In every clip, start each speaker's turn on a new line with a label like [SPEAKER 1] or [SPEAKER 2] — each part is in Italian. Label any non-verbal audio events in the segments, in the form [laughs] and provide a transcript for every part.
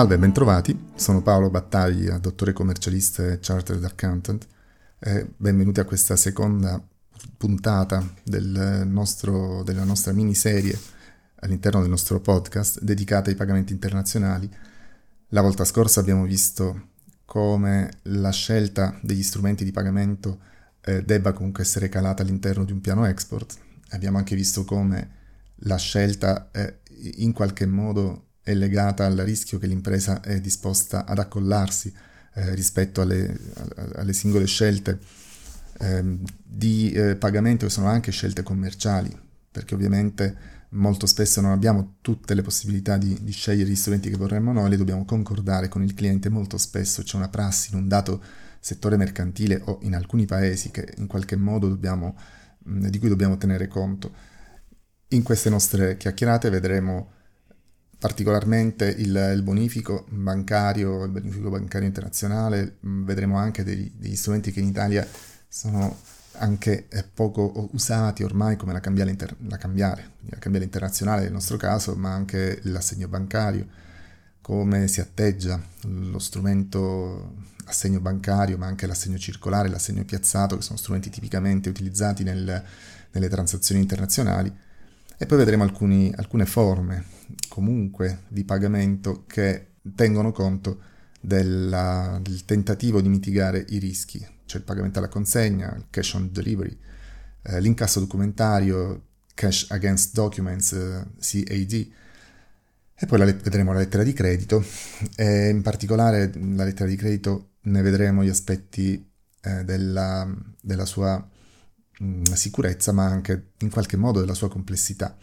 [SPEAKER 1] Salve e bentrovati, sono Paolo Battaglia, dottore commercialista e chartered accountant e benvenuti a questa seconda puntata del nostro, della nostra miniserie all'interno del nostro podcast dedicata ai pagamenti internazionali. La volta scorsa abbiamo visto come la scelta degli strumenti di pagamento eh, debba comunque essere calata all'interno di un piano export. Abbiamo anche visto come la scelta eh, in qualche modo è legata al rischio che l'impresa è disposta ad accollarsi eh, rispetto alle, alle, singole scelte eh, di eh, pagamento che sono anche scelte commerciali, perché ovviamente molto spesso non abbiamo tutte le possibilità di, di, scegliere gli strumenti che vorremmo noi, le dobbiamo concordare con il cliente, molto spesso c'è una prassi in un dato settore mercantile o in alcuni paesi che in qualche modo dobbiamo, di cui dobbiamo tenere conto. In queste nostre chiacchierate vedremo particolarmente il, il, bonifico bancario, il bonifico bancario internazionale, mm, vedremo anche degli, degli strumenti che in Italia sono anche eh, poco usati ormai come la cambiale, inter- la cambiale, la cambiale internazionale nel nostro caso, ma anche l'assegno bancario, come si atteggia lo strumento assegno bancario, ma anche l'assegno circolare, l'assegno piazzato, che sono strumenti tipicamente utilizzati nel, nelle transazioni internazionali e poi vedremo alcuni, alcune forme comunque di pagamento che tengono conto della, del tentativo di mitigare i rischi, cioè il pagamento alla consegna, il cash on delivery, eh, l'incasso documentario, cash against documents, eh, CAD, e poi la, vedremo la lettera di credito, e in particolare la lettera di credito ne vedremo gli aspetti eh, della, della sua sicurezza, ma anche in qualche modo della sua complessità.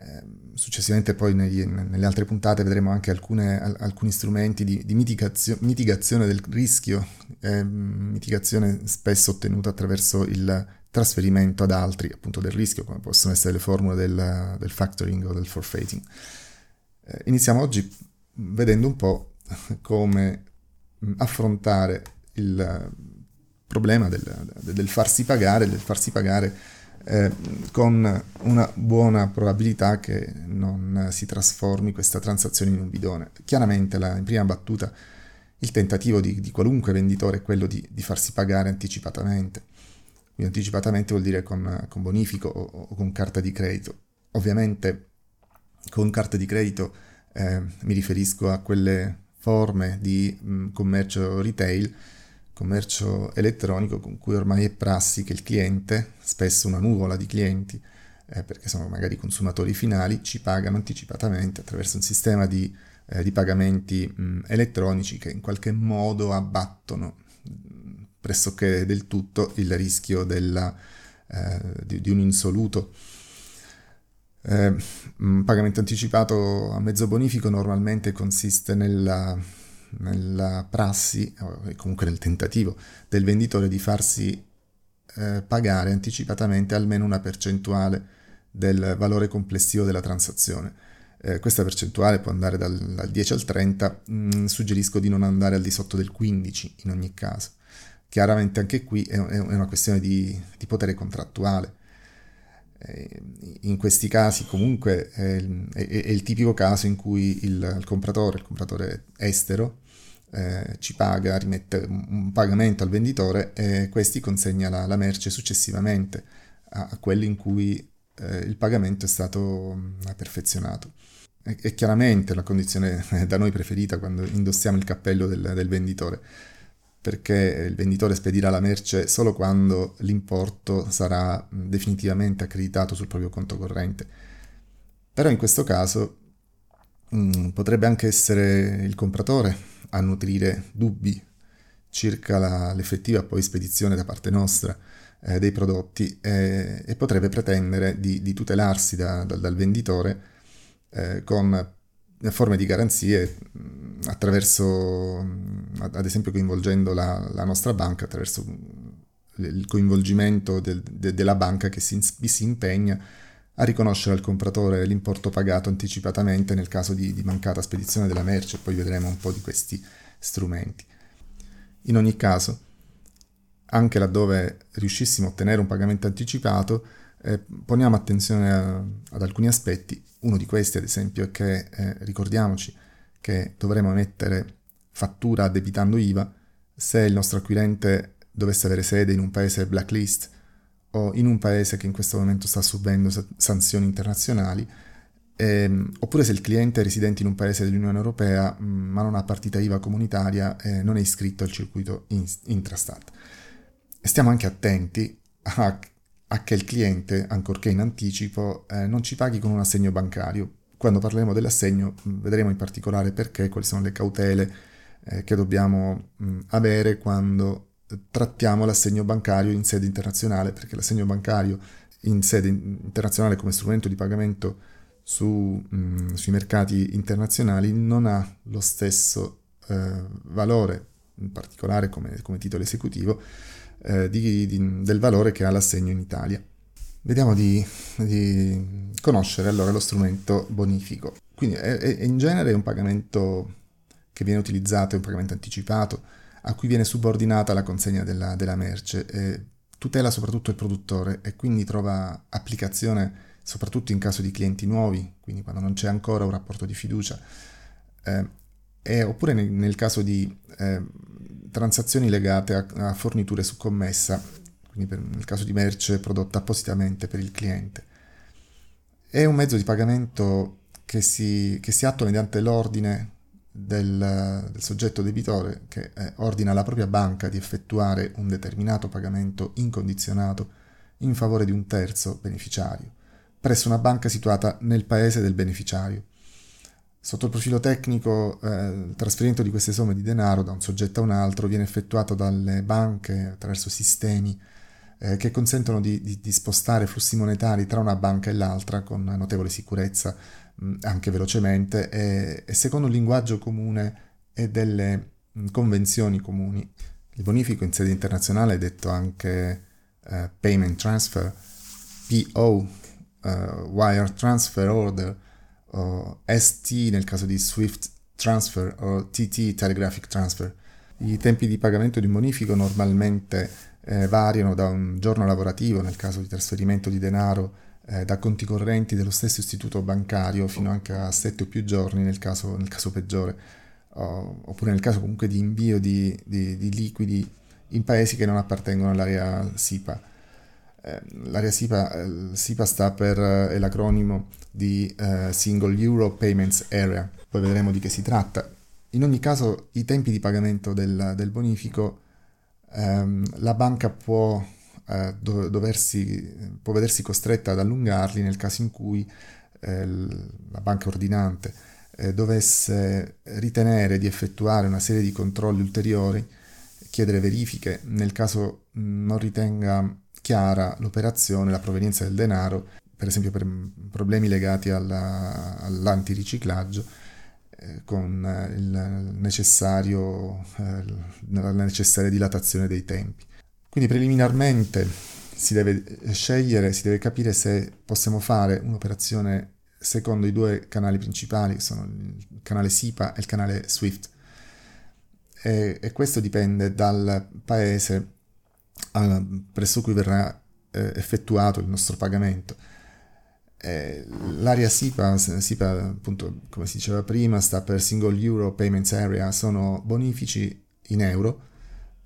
[SPEAKER 1] Eh, successivamente poi negli, nelle altre puntate vedremo anche alcune, alcuni strumenti di, di mitigazio, mitigazione del rischio, eh, mitigazione spesso ottenuta attraverso il trasferimento ad altri appunto del rischio, come possono essere le formule del, del factoring o del forfeiting. Eh, iniziamo oggi vedendo un po' come affrontare il problema del, del, farsi pagare, del farsi pagare eh, con una buona probabilità che non si trasformi questa transazione in un bidone. Chiaramente la, in prima battuta il tentativo di, di qualunque venditore è quello di, di, farsi pagare anticipatamente. Quindi anticipatamente vuol dire con, con bonifico o, o, con carta di credito. Ovviamente con carta di credito eh, mi riferisco a quelle forme di mh, commercio retail commercio elettronico con cui ormai è prassi che il cliente, spesso una nuvola di clienti, eh, perché sono magari consumatori finali, ci pagano anticipatamente attraverso un sistema di, eh, di pagamenti mh, elettronici che in qualche modo abbattono pressoché del tutto il rischio della, eh, di, di, un insoluto. Eh, un pagamento anticipato a mezzo bonifico normalmente consiste nella nella prassi, e comunque nel tentativo del venditore di farsi eh, pagare anticipatamente almeno una percentuale del valore complessivo della transazione. Eh, questa percentuale può andare dal, dal 10 al 30, mh, mm, suggerisco di non andare al di sotto del 15 in ogni caso. Chiaramente anche qui è, è una questione di, di potere contrattuale. Eh, in questi casi comunque è, è, è, il tipico caso in cui il, il compratore, il compratore estero, eh, ci paga, rimette un pagamento al venditore e questi consegna la, la merce successivamente a, a, quelli in cui eh, il pagamento è stato mh, perfezionato. È, è, chiaramente la condizione [laughs] da noi preferita quando indossiamo il cappello del, del venditore perché il venditore spedirà la merce solo quando l'importo sarà definitivamente accreditato sul proprio conto corrente. Però in questo caso mh, potrebbe anche essere il compratore a nutrire dubbi circa la, l'effettiva poi spedizione da parte nostra eh, dei prodotti eh, e potrebbe pretendere di, di tutelarsi da, da, dal venditore eh, con forme di garanzie attraverso, ad esempio coinvolgendo la, la nostra banca, attraverso il coinvolgimento del, de, della banca che si, si, impegna a riconoscere al compratore l'importo pagato anticipatamente nel caso di, di mancata spedizione della merce, poi vedremo un po' di questi strumenti. In ogni caso, anche laddove riuscissimo a ottenere un pagamento anticipato, eh, poniamo attenzione a, ad alcuni aspetti. Uno di questi, ad esempio, è che eh, ricordiamoci che dovremo emettere fattura addebitando IVA se il nostro acquirente dovesse avere sede in un paese blacklist o in un paese che in questo momento sta subendo sanzioni internazionali, ehm, oppure se il cliente è residente in un paese dell'Unione Europea mm, ma non ha partita IVA comunitaria e non è iscritto al circuito in, intrastat. Stiamo anche attenti a, a, che il cliente, ancorché in anticipo, eh, non ci paghi con un assegno bancario. Quando parleremo dell'assegno mm, vedremo in particolare perché, quali sono le cautele eh, che dobbiamo mh, avere quando trattiamo l'assegno bancario in sede internazionale, perché l'assegno bancario in sede internazionale come strumento di pagamento su, mh, sui mercati internazionali non ha lo stesso eh, valore, in particolare come, come titolo esecutivo, eh, di, di, del valore che ha l'assegno in Italia. Vediamo di, di conoscere allora lo strumento bonifico. Quindi è, è, in genere è un pagamento che viene utilizzato, è un pagamento anticipato, a cui viene subordinata la consegna della, della merce. E tutela soprattutto il produttore e quindi trova applicazione soprattutto in caso di clienti nuovi, quindi quando non c'è ancora un rapporto di fiducia, eh, e, oppure nel, nel, caso di eh, transazioni legate a, a, forniture su commessa, quindi per, nel caso di merce prodotta appositamente per il cliente. È un mezzo di pagamento che si, che si attua mediante l'ordine del, del soggetto debitore che eh, ordina alla propria banca di effettuare un determinato pagamento incondizionato in favore di un terzo beneficiario, presso una banca situata nel paese del beneficiario. Sotto il profilo tecnico, eh, il trasferimento di queste somme di denaro da un soggetto a un altro viene effettuato dalle banche attraverso sistemi eh, che consentono di, di, di, spostare flussi monetari tra una banca e l'altra con notevole sicurezza, mh, anche velocemente, e, e, secondo un linguaggio comune e delle mh, convenzioni comuni. Il bonifico in sede internazionale è detto anche eh, Payment Transfer, PO, uh, Wire Transfer Order, o ST nel caso di Swift Transfer o TT Telegraphic Transfer. I tempi di pagamento di un bonifico normalmente eh, variano da un giorno lavorativo nel caso di trasferimento di denaro eh, da conti correnti dello stesso istituto bancario fino anche a 7 o più giorni nel caso, nel caso peggiore, o, oppure nel caso comunque di invio di, di, di, liquidi in paesi che non appartengono all'area SIPA. Eh, l'area SIPA, eh, SIPA sta per, eh, è l'acronimo di Single Euro Payments Area, poi vedremo di che si tratta. In ogni caso i tempi di pagamento del, del bonifico ehm, la banca può, doversi, può vedersi costretta ad allungarli nel caso in cui la banca ordinante dovesse ritenere di effettuare una serie di controlli ulteriori, chiedere verifiche nel caso non ritenga chiara l'operazione, la provenienza del denaro, per esempio per problemi legati alla, all'antiriciclaggio eh, con eh, il necessario, eh, la necessaria dilatazione dei tempi. Quindi preliminarmente si deve scegliere, si deve capire se possiamo fare un'operazione secondo i due canali principali, che sono il canale SIPA e il canale SWIFT. E, e questo dipende dal paese presso cui verrà eh, effettuato il nostro pagamento. Eh, l'area SIPA, SIPA, appunto, come si diceva prima, sta per Single Euro Payments Area, sono bonifici in euro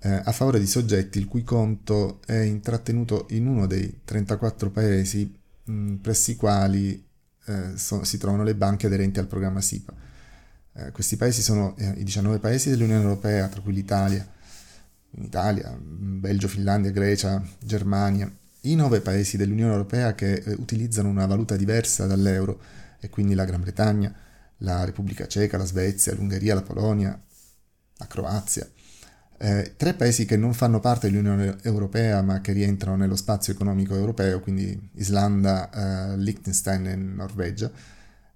[SPEAKER 1] eh, a favore di soggetti il cui conto è intrattenuto in uno dei 34 paesi mh, presso i quali eh, so, si trovano le banche aderenti al programma SIPA. Eh, questi paesi sono eh, i 19 paesi dell'Unione Europea, tra cui l'Italia, Italia, Belgio, Finlandia, Grecia, Germania, i nove paesi dell'Unione Europea che eh, utilizzano una valuta diversa dall'euro, e quindi la Gran Bretagna, la Repubblica Ceca, la Svezia, l'Ungheria, la Polonia, la Croazia. Eh, tre paesi che non fanno parte dell'Unione Europea ma che rientrano nello spazio economico europeo, quindi Islanda, eh, Liechtenstein e Norvegia.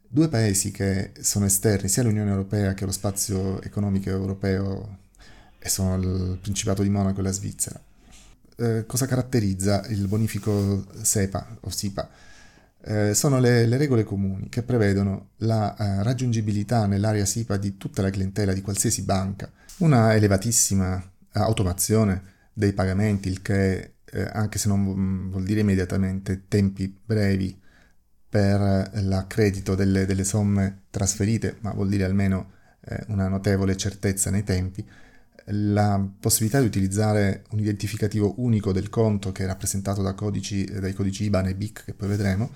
[SPEAKER 1] Due paesi che sono esterni sia all'Unione Europea che allo spazio economico europeo e sono il Principato di Monaco e la Svizzera eh, cosa caratterizza il bonifico SEPA o SIPA? Eh, sono le, le, regole comuni che prevedono la eh, raggiungibilità nell'area SIPA di tutta la clientela di qualsiasi banca, una elevatissima automazione dei pagamenti, il che eh, anche se non vuol dire immediatamente tempi brevi per l'accredito delle, delle somme trasferite, ma vuol dire almeno eh, una notevole certezza nei tempi, la possibilità di utilizzare un identificativo unico del conto che è rappresentato da codici, dai codici IBAN e BIC che poi vedremo,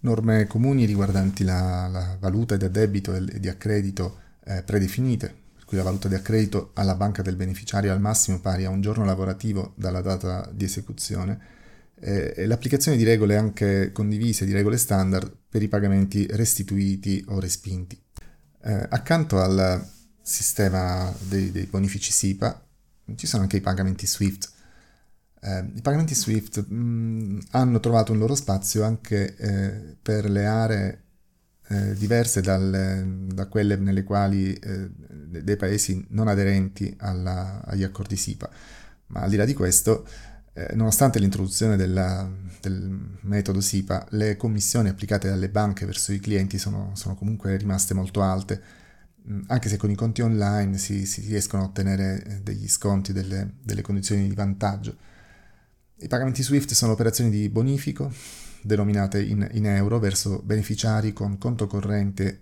[SPEAKER 1] norme comuni riguardanti la, la valuta di addebito e di accredito eh, predefinite, per cui la valuta di accredito alla banca del beneficiario al massimo pari a un giorno lavorativo dalla data di esecuzione, eh, e l'applicazione di regole anche condivise, di regole standard per i pagamenti restituiti o respinti. Eh, accanto al sistema dei, dei, bonifici SIPA ci sono anche i pagamenti SWIFT. Eh, I pagamenti SWIFT mh, mm, hanno trovato un loro spazio anche eh, per le aree eh, diverse dal, da quelle nelle quali eh, dei paesi non aderenti alla, agli accordi SIPA. Ma al di là di questo, eh, nonostante l'introduzione della, del metodo SIPA, le commissioni applicate dalle banche verso i clienti sono, sono comunque rimaste molto alte, anche se con i conti online si, si riescono a ottenere eh, degli sconti, delle, delle, condizioni di vantaggio. I pagamenti SWIFT sono operazioni di bonifico denominate in, in euro verso beneficiari con conto corrente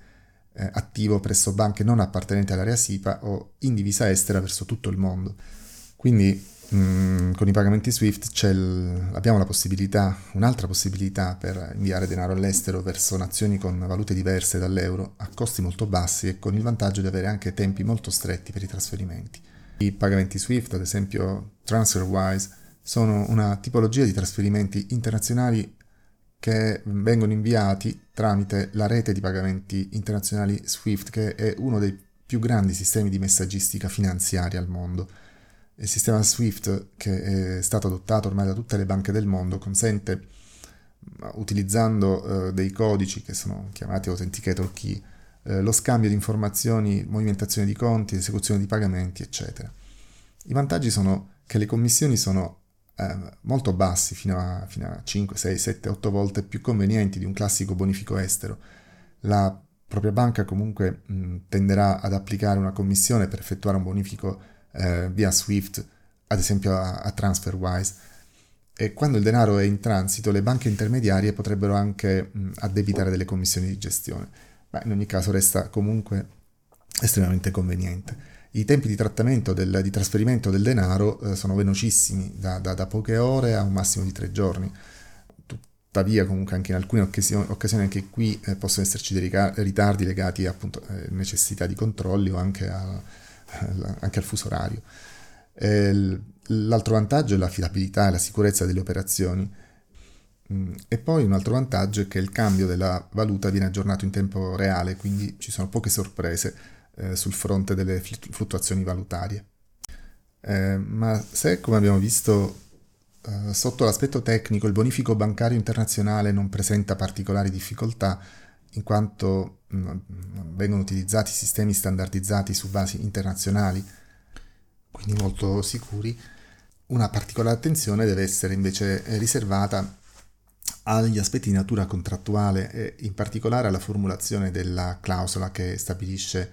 [SPEAKER 1] eh, attivo presso banche non appartenenti all'area SIPA o in divisa estera verso tutto il mondo. Quindi Mm, con i pagamenti SWIFT l- abbiamo la possibilità, un'altra possibilità per inviare denaro all'estero verso nazioni con valute diverse dall'euro a costi molto bassi e con il vantaggio di avere anche tempi molto stretti per i trasferimenti. I pagamenti SWIFT, ad esempio TransferWise, sono una tipologia di trasferimenti internazionali che vengono inviati tramite la rete di pagamenti internazionali SWIFT, che è uno dei più grandi sistemi di messaggistica finanziaria al mondo il sistema SWIFT, che è stato adottato ormai da tutte le banche del mondo, consente, utilizzando eh, dei codici che sono chiamati authenticator key, eh, lo scambio di informazioni, movimentazione di conti, esecuzione di pagamenti, eccetera. I vantaggi sono che le commissioni sono eh, molto bassi, fino a, fino a 5, 6, 7, 8 volte più convenienti di un classico bonifico estero. La propria banca comunque mh, tenderà ad applicare una commissione per effettuare un bonifico eh, via Swift, ad esempio a, a TransferWise. E quando il denaro è in transito, le banche intermediarie potrebbero anche mh, addebitare delle commissioni di gestione, ma in ogni caso resta comunque estremamente conveniente. I tempi di trattamento del, di trasferimento del denaro eh, sono velocissimi, da, da, da, poche ore a un massimo di tre giorni. Tuttavia, comunque, anche in alcune occasioni, occasioni anche qui eh, possono esserci dei ritardi legati a eh, necessità di controlli o anche a anche al fuso orario. L'altro vantaggio è l'affidabilità e la sicurezza delle operazioni. Mm, e poi un altro vantaggio è che il cambio della valuta viene aggiornato in tempo reale, quindi ci sono poche sorprese eh, sul fronte delle fluttuazioni valutarie. Eh, ma se, come abbiamo visto, eh, sotto l'aspetto tecnico il bonifico bancario internazionale non presenta particolari difficoltà, in quanto mm, vengono utilizzati sistemi standardizzati su basi internazionali, quindi molto sicuri, una particolare attenzione deve essere invece riservata agli aspetti di natura contrattuale e in particolare alla formulazione della clausola che stabilisce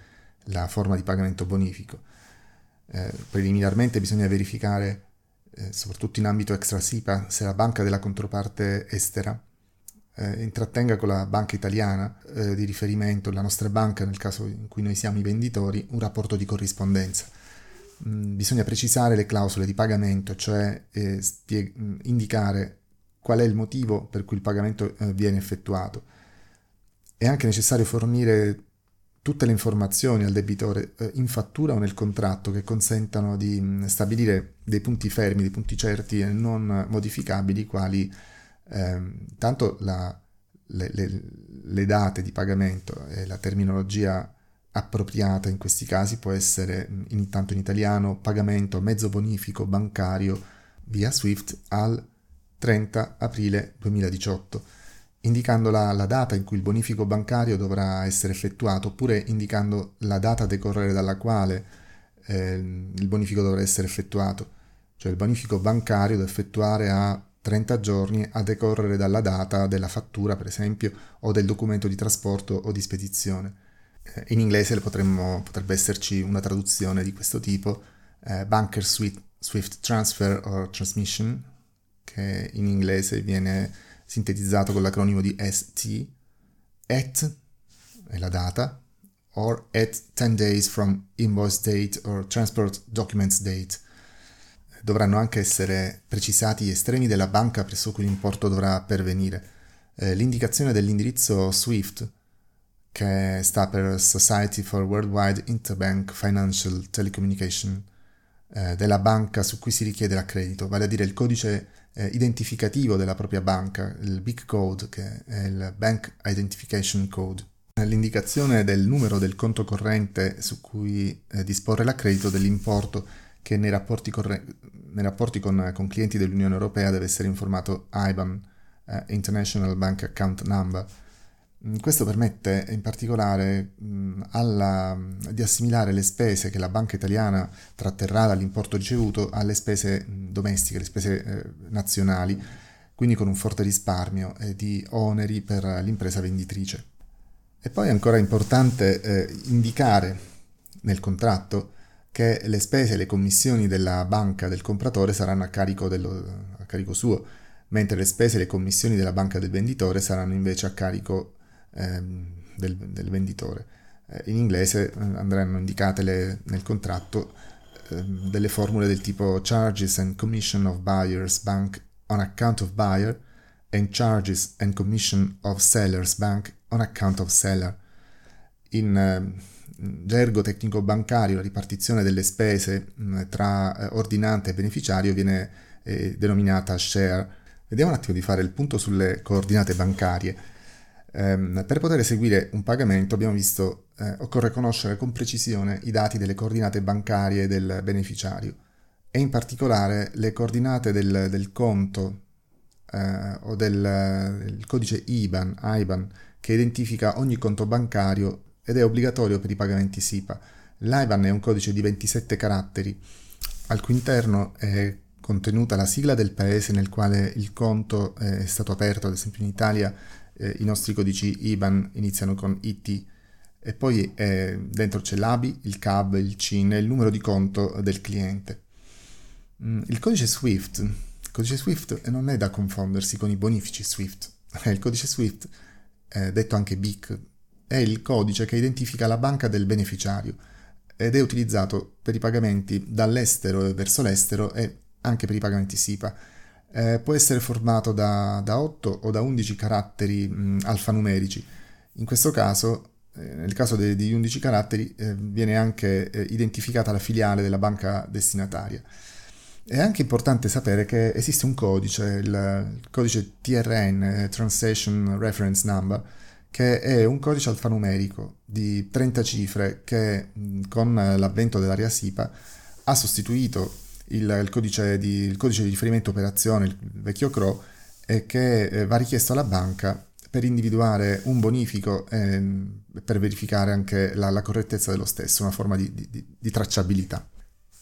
[SPEAKER 1] la forma di pagamento bonifico. Eh, preliminarmente bisogna verificare, eh, soprattutto in ambito extra SIPA, se la banca della controparte estera eh, intrattenga con la banca italiana eh, di riferimento, la nostra banca nel caso in cui noi siamo i venditori, un rapporto di corrispondenza. Mm, bisogna precisare le clausole di pagamento, cioè eh, spie- mm, indicare qual è il motivo per cui il pagamento eh, viene effettuato. È anche necessario fornire tutte le informazioni al debitore eh, in fattura o nel contratto che consentano di mh, mm, stabilire dei punti fermi, dei punti certi e non modificabili, quali eh, tanto la, le, le, le, date di pagamento e la terminologia appropriata in questi casi può essere intanto in italiano pagamento mezzo bonifico bancario via SWIFT al 30 aprile 2018, indicando la, la, data in cui il bonifico bancario dovrà essere effettuato oppure indicando la data a decorrere dalla quale eh, il bonifico dovrà essere effettuato, cioè il bonifico bancario da effettuare a 30 giorni a decorrere dalla data della fattura, per esempio, o del documento di trasporto o di spedizione. Eh, in inglese potremmo, potrebbe esserci una traduzione di questo tipo, eh, Banker Swift, Swift Transfer or Transmission, che in inglese viene sintetizzato con l'acronimo di ST, ET è la data, or at 10 days from invoice date or transport documents date. Dovranno anche essere precisati gli estremi della banca presso cui l'importo dovrà pervenire. Eh, l'indicazione dell'indirizzo SWIFT, che sta per Society for Worldwide Interbank Financial Telecommunication, eh, della banca su cui si richiede l'accredito, vale a dire il codice eh, identificativo della propria banca, il BIC code, che è il Bank Identification Code. L'indicazione del numero del conto corrente su cui eh, disporre l'accredito dell'importo che nei rapporti, corre- nei rapporti con, con, clienti dell'Unione Europea deve essere informato IBAN, eh, International Bank Account Number, Mm, questo permette in particolare mm, alla, di assimilare le spese che la banca italiana tratterrà dall'importo ricevuto alle spese mm, domestiche, le spese eh, nazionali, quindi con un forte risparmio eh, di oneri per l'impresa venditrice. E poi è ancora importante eh, indicare nel contratto che le spese e le commissioni della banca del compratore saranno a carico, dello, a carico suo, mentre le spese e le commissioni della banca del venditore saranno invece a carico ehm, del, del, venditore. Eh, in inglese eh, andranno indicate le, nel contratto ehm, delle formule del tipo charges and commission of buyers bank on account of buyer and charges and commission of sellers bank on account of seller. In eh, gergo tecnico bancario la ripartizione delle spese mh, tra eh, ordinante e beneficiario viene eh, denominata share. Vediamo un attimo di fare il punto sulle coordinate bancarie. Um, per poter eseguire un pagamento, abbiamo visto, eh, occorre conoscere con precisione i dati delle coordinate bancarie del beneficiario e in particolare le coordinate del, del conto eh, o del, del, codice IBAN, IBAN che identifica ogni conto bancario ed è obbligatorio per i pagamenti SIPA. L'IBAN è un codice di 27 caratteri, al cui interno è contenuta la sigla del paese nel quale il conto è stato aperto, ad esempio in Italia eh, i nostri codici IBAN iniziano con IT e poi eh, dentro c'è l'ABI, il CAB, il CIN e il numero di conto del cliente. Mm, il codice SWIFT, il codice SWIFT non è da confondersi con i bonifici SWIFT. [laughs] Il codice SWIFT, eh, detto anche BIC, è il codice che identifica la banca del beneficiario ed è utilizzato per i pagamenti dall'estero verso l'estero e anche per i pagamenti SIPA eh, può essere formato da, da, 8 o da 11 caratteri mh, alfanumerici. In questo caso, eh, nel caso de- degli 11 caratteri, eh, viene anche eh, identificata la filiale della banca destinataria. È anche importante sapere che esiste un codice, il, il codice TRN, eh, Translation Reference Number, che è un codice alfanumerico di 30 cifre che con l'avvento dell'area SIPA ha sostituito il, il, codice di, il, codice di, riferimento operazione, il vecchio CRO, eh, che eh, va richiesto alla banca per individuare un bonifico e eh, per verificare anche la, la, correttezza dello stesso, una forma di, di, di tracciabilità.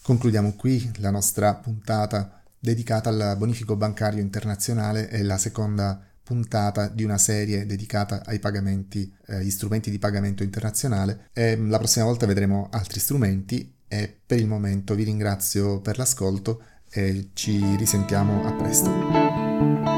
[SPEAKER 1] Concludiamo qui la nostra puntata dedicata al bonifico bancario internazionale e la seconda puntata di una serie dedicata ai pagamenti, eh, agli strumenti di pagamento internazionale e la prossima volta vedremo altri strumenti e per il momento vi ringrazio per l'ascolto e ci risentiamo a presto.